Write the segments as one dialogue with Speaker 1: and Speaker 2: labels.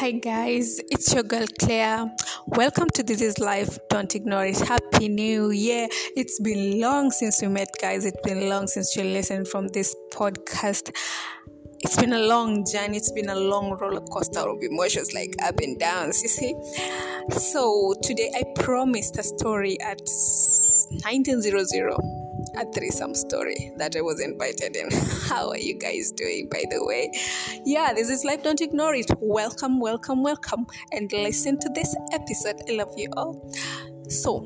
Speaker 1: Hi guys, it's your girl Claire. Welcome to This Is Life. Don't ignore it. Happy New Year. It's been long since we met, guys. It's been long since you listened from this podcast. It's been a long journey. It's been a long roller coaster of emotions, like up and downs, you see. So today I promised a story at 1900 a threesome story that I was invited in. How are you guys doing, by the way? Yeah, this is life. Don't ignore it. Welcome, welcome, welcome, and listen to this episode. I love you all. So,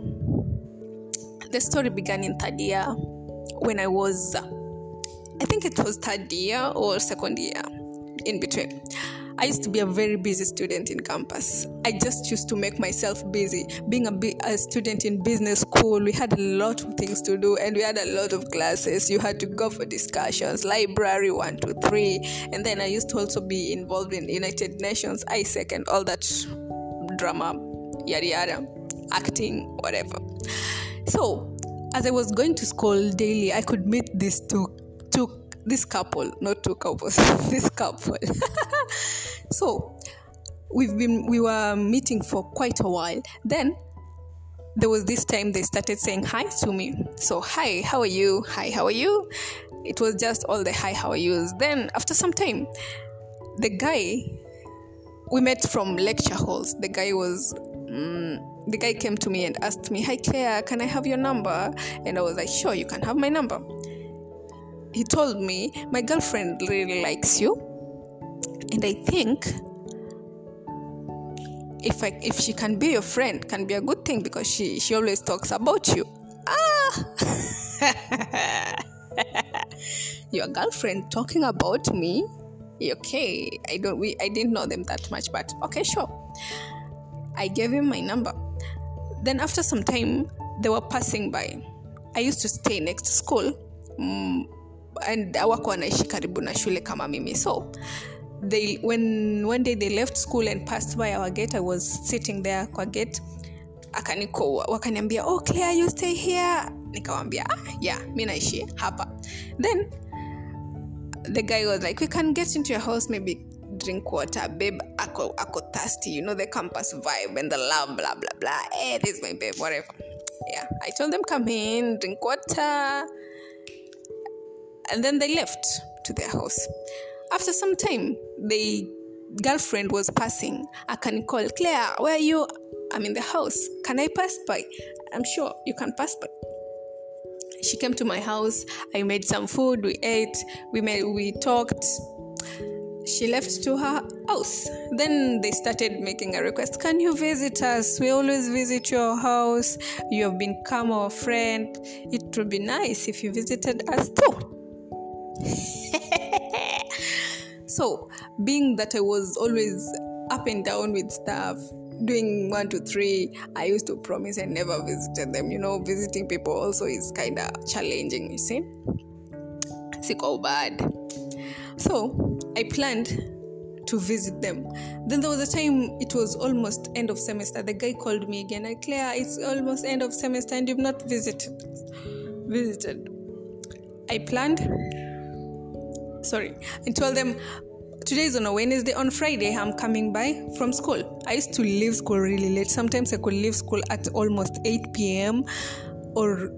Speaker 1: the story began in third year when I was, I think it was third year or second year, in between. I used to be a very busy student in campus. I just used to make myself busy. Being a, a, student in business school, we had a lot of things to do and we had a lot of classes. You had to go for discussions, library one, two, three. And then I used to also be involved in United Nations, AIESEC, and all that drama, yada yada, acting, whatever. So, as I was going to school daily, I could meet these two, two this couple, not two couples, this couple. so we've been we were meeting for quite a while. Then there was this time they started saying hi to me. So hi, how are you? Hi, how are you? It was just all the hi, how are yous. Then after some time, the guy we met from lecture halls. The guy was mm, the guy came to me and asked me, Hi Claire, can I have your number? And I was like, Sure, you can have my number he told me my girlfriend really likes you and i think if I if she can be your friend can be a good thing because she she always talks about you. Ah! Your girlfriend talking about me? Okay i don't we i didn't know them that much but okay sure. I gave him my number. Then after some time they were passing by. I used to stay next to school. Mm, and wako wanaishi karibu na shule kama mimi. So they when one day they left school and passed by our gate i was sitting there kwa gate. Akaniko wakaniambia oh claire you stay here? Nikawambia ah, yeah mi naishi hapa. Then the guy was like we can get into your house maybe drink water. Babe ako, ako thirsty you know the campus vibe and the love blah blah blah. Hey, this is my babe whatever. Yeah i told them come in drink water and then they left to their house. After some time, the girlfriend was passing. I can call Claire, where are you? I'm in the house. Can I pass by? I'm sure you can pass by. She came to my house. I made some food. We ate. We made. We talked. She left to her house. Then they started making a request. Can you visit us? We always visit your house. You have become our friend. It would be nice if you visited us too. so, being that I was always up and down with stuff, doing one to three, I used to promise I never visited them. You know, visiting people also is kind of challenging, you see. Sick or bad. So, I planned to visit them. Then there was a time it was almost end of semester. The guy called me again. I Claire, it's almost end of semester and you've not visited. Visited. I planned sorry, i told them today is on a Wednesday. On Friday, I'm coming by from school. I used to leave school really late. Sometimes I could leave school at almost 8 p.m. or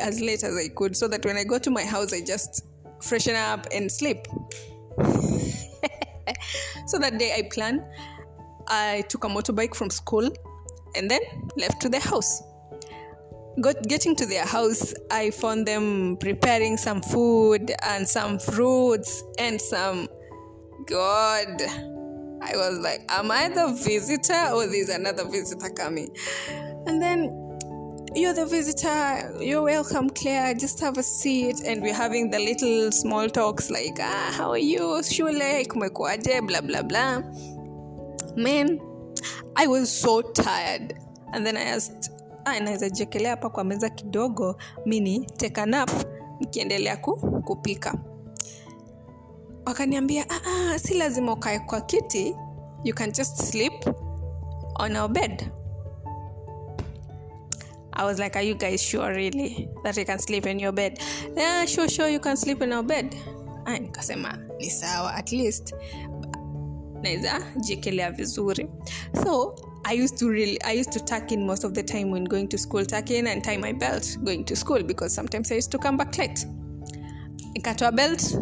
Speaker 1: as late as I could, so that when I go to my house, I just freshen up and sleep. so that day, I planned. I took a motorbike from school and then left to the house. Got, getting to their house, I found them preparing some food and some fruits and some. God, I was like, Am I the visitor or there's another visitor coming? And then you're the visitor. You're welcome, Claire. Just have a seat. And we're having the little small talks like, ah, how are you? Shule, kumekuaje? Blah, blah, blah. Man, I was so tired. And then I asked, ah, naweza jekelea hapa kwa meza kidogo mini take a nap nikiendelea ku, kupika wakaniambia ah, ah, si lazima ukae kwa kiti you can just sleep on our bed I was like, Are you guys sure really that you can sleep in your bed? Yeah, sure, sure, you can sleep in our bed. Ah, nikasema ni sawa at least naweza jiekelea vizuri so I used to really I used to tuck in most of the time when going to school, tuck in and tie my belt going to school because sometimes I used to come back late. Nikatoa belt,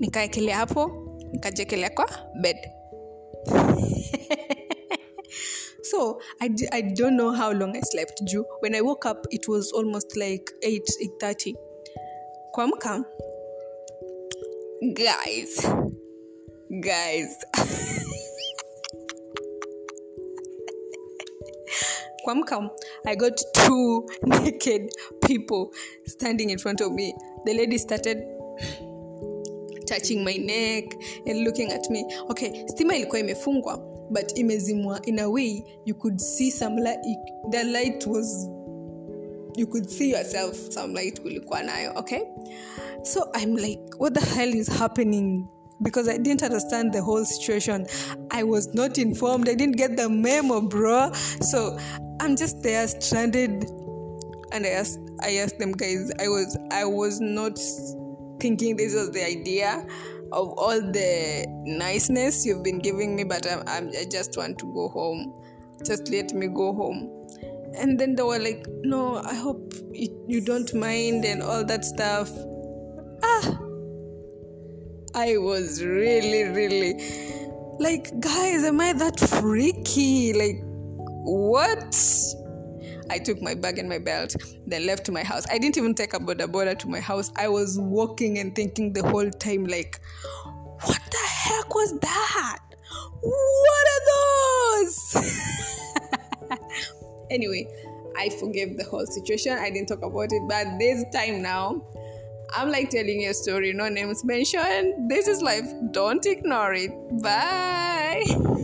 Speaker 1: nikaekelea hapo, nikajekelea kwa bed. so I, d- I don't know how long I slept juu when I woke up it was almost like 8 8:30 kuamka guys. Guys kuamka I got two naked people standing in front of me. The lady started touching my neck and looking at me. Okay stima ilikuwa imefungwa but imezimwa in a way you could see some light the light was you could see yourself some light kulikuwa nayo okay? So i'm like what the hell is happening? Because i didn't understand the whole situation. I was not informed. I didn't get the memo bro. So i'm just there stranded and i asked i asked them guys i was i was not thinking this was the idea of all the niceness you've been giving me but I'm, I'm, i just want to go home. Just let me go home. And then they were like no i hope you, you don't mind and all that stuff. Ah i was really really like guys am i that freaky? Like what I took my bag and my belt, then left to my house. I didn't even take a boda boda to my house. I was walking and thinking the whole time, like, what the heck was that? What are those? anyway, I forgave the whole situation. I didn't talk about it, but this time now, I'm like telling you a story, no names mentioned. This is life. Don't ignore it. Bye.